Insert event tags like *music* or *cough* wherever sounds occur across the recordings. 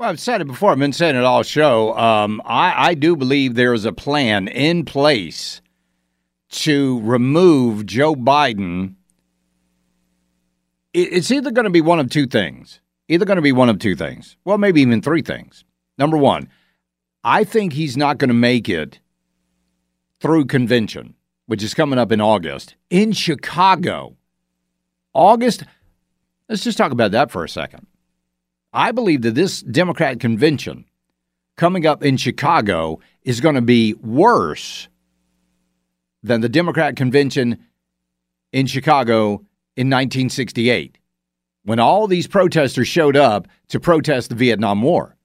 Well, I've said it before. I've been saying it all show. Um, I, I do believe there is a plan in place to remove Joe Biden. It, it's either going to be one of two things. Either going to be one of two things. Well, maybe even three things. Number one, I think he's not going to make it through convention which is coming up in August, in Chicago. August, let's just talk about that for a second. I believe that this Democrat convention coming up in Chicago is going to be worse than the Democrat convention in Chicago in 1968 when all these protesters showed up to protest the Vietnam War.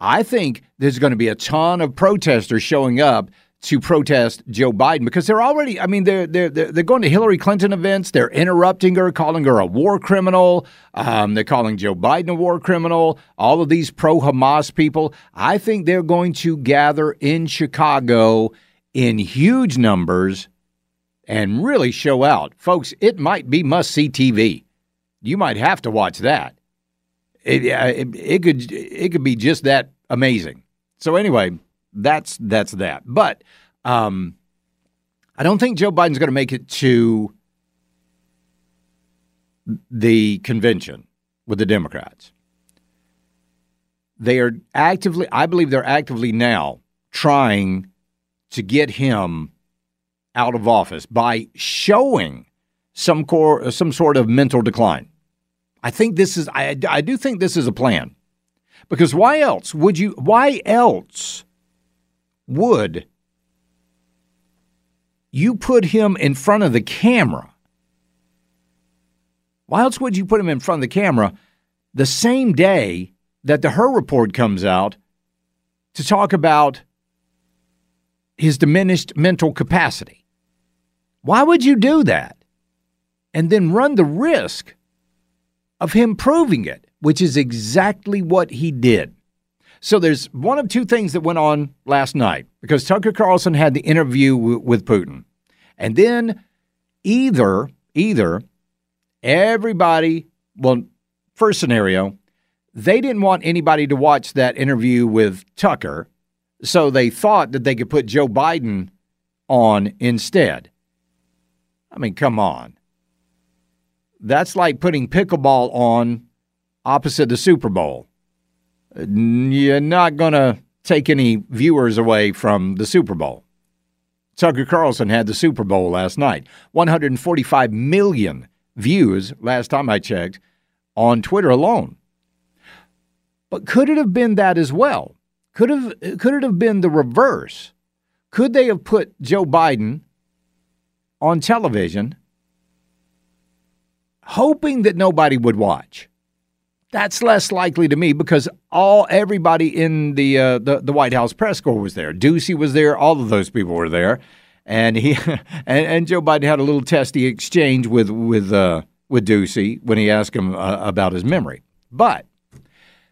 I think there's going to be a ton of protesters showing up to protest Joe Biden because they're already, I mean, they're, they're, they're going to Hillary Clinton events. They're interrupting her, calling her a war criminal. Um, they're calling Joe Biden a war criminal. All of these pro Hamas people. I think they're going to gather in Chicago in huge numbers and really show out. Folks, it might be must see TV. You might have to watch that. It, it, it could it could be just that amazing. So anyway, that's that's that. But um, I don't think Joe Biden's going to make it to the convention with the Democrats. They are actively, I believe they're actively now trying to get him out of office by showing some core, some sort of mental decline. I think this is, I, I do think this is a plan. Because why else would you, why else would you put him in front of the camera? Why else would you put him in front of the camera the same day that the Hur report comes out to talk about his diminished mental capacity? Why would you do that? And then run the risk of him proving it, which is exactly what he did. So there's one of two things that went on last night because Tucker Carlson had the interview w- with Putin. And then either either everybody, well, first scenario, they didn't want anybody to watch that interview with Tucker, so they thought that they could put Joe Biden on instead. I mean, come on. That's like putting pickleball on opposite the Super Bowl you're not going to take any viewers away from the Super Bowl. Tucker Carlson had the Super Bowl last night. 145 million views last time I checked on Twitter alone. But could it have been that as well? Could have could it have been the reverse? Could they have put Joe Biden on television hoping that nobody would watch? That's less likely to me because all everybody in the uh, the, the White House press corps was there. Doocy was there. All of those people were there, and he *laughs* and, and Joe Biden had a little testy exchange with with uh, with Doocy when he asked him uh, about his memory. But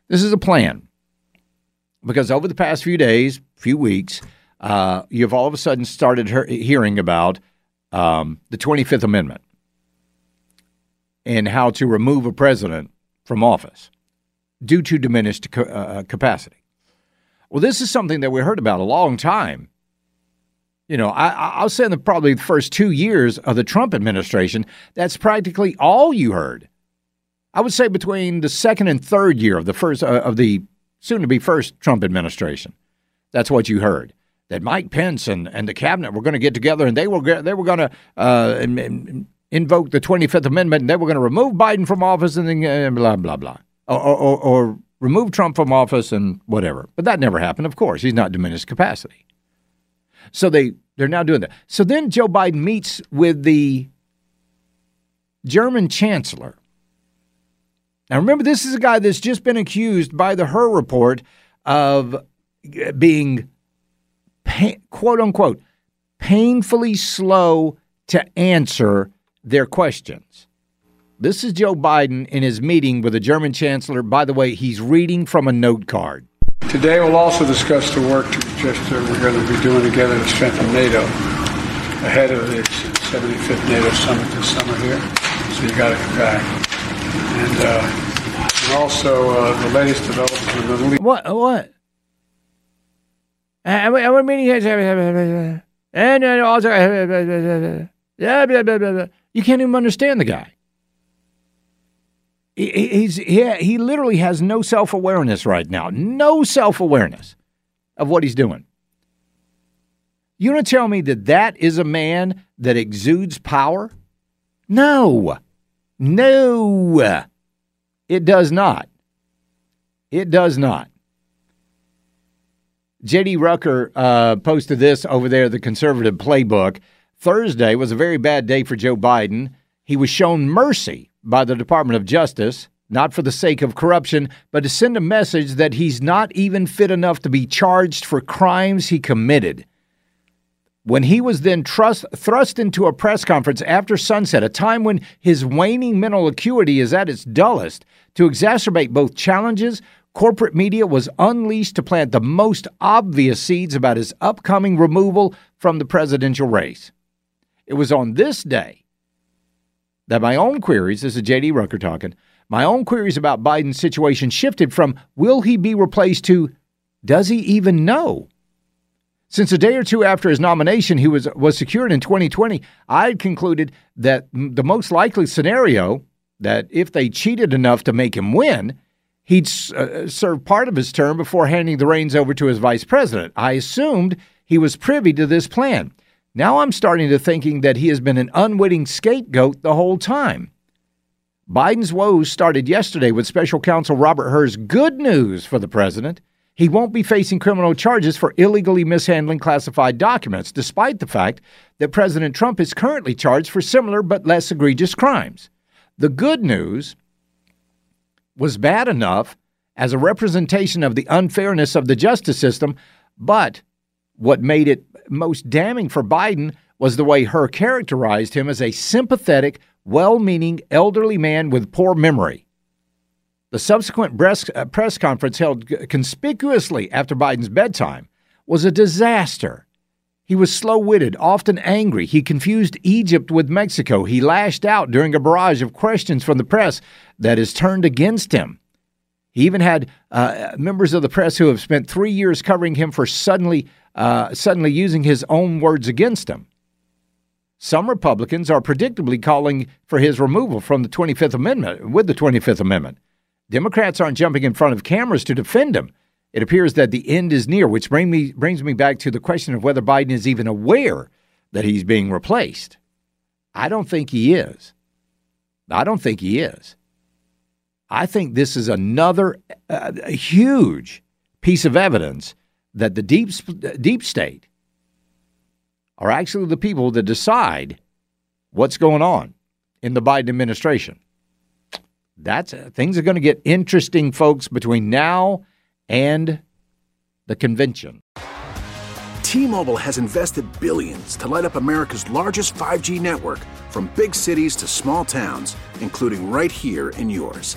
this is a plan because over the past few days, few weeks, uh, you've all of a sudden started he- hearing about um, the Twenty Fifth Amendment and how to remove a president from office due to diminished uh, uh, capacity. Well, this is something that we heard about a long time. You know, I, I'll say in the, probably the first two years of the Trump administration, that's practically all you heard. I would say between the second and third year of the first uh, of the soon to be first Trump administration. That's what you heard. That Mike Pence and, and the cabinet were going to get together and they were they were going to uh, invoke the Twenty Fifth Amendment and they were going to remove Biden from office and then uh, blah blah blah, or, or, or remove Trump from office and whatever. But that never happened. Of course, he's not diminished capacity. So they they're now doing that. So then Joe Biden meets with the German chancellor. Now remember, this is a guy that's just been accused by the Hur report of being pain, quote unquote painfully slow to answer their questions. This is Joe Biden in his meeting with the German chancellor. By the way, he's reading from a note card. Today we'll also discuss the work just uh, we're going to be doing together to strengthen NATO ahead of the 75th NATO summit this summer here. So you got to come back. And, uh, and also uh, the latest developments in the Middle East. What? What? Our meeting and also you can't even understand the guy. He's he, he literally has no self awareness right now. No self awareness of what he's doing. You want to tell me that that is a man that exudes power? No, no, it does not. It does not. J.D. Rucker uh, posted this over there, the conservative playbook. Thursday was a very bad day for Joe Biden. He was shown mercy by the Department of Justice, not for the sake of corruption, but to send a message that he's not even fit enough to be charged for crimes he committed. When he was then trust, thrust into a press conference after sunset, a time when his waning mental acuity is at its dullest, to exacerbate both challenges, corporate media was unleashed to plant the most obvious seeds about his upcoming removal from the presidential race. It was on this day that my own queries, this is J.D. Rucker talking, my own queries about Biden's situation shifted from will he be replaced to does he even know? Since a day or two after his nomination, he was, was secured in 2020, I had concluded that the most likely scenario that if they cheated enough to make him win, he'd uh, serve part of his term before handing the reins over to his vice president. I assumed he was privy to this plan. Now I'm starting to thinking that he has been an unwitting scapegoat the whole time. Biden's woes started yesterday with special counsel Robert Hur's good news for the president. He won't be facing criminal charges for illegally mishandling classified documents, despite the fact that President Trump is currently charged for similar but less egregious crimes. The good news was bad enough as a representation of the unfairness of the justice system, but what made it most damning for Biden was the way Hur characterized him as a sympathetic, well meaning elderly man with poor memory. The subsequent uh, press conference held conspicuously after Biden's bedtime was a disaster. He was slow witted, often angry. He confused Egypt with Mexico. He lashed out during a barrage of questions from the press that is turned against him. He even had uh, members of the press who have spent three years covering him for suddenly uh, suddenly using his own words against him. Some Republicans are predictably calling for his removal from the 25th Amendment with the 25th Amendment. Democrats aren't jumping in front of cameras to defend him. It appears that the end is near, which bring me, brings me back to the question of whether Biden is even aware that he's being replaced. I don't think he is. I don't think he is. I think this is another uh, huge piece of evidence that the deep deep state are actually the people that decide what's going on in the Biden administration. That's uh, things are going to get interesting, folks, between now and the convention. T-Mobile has invested billions to light up America's largest 5G network, from big cities to small towns, including right here in yours.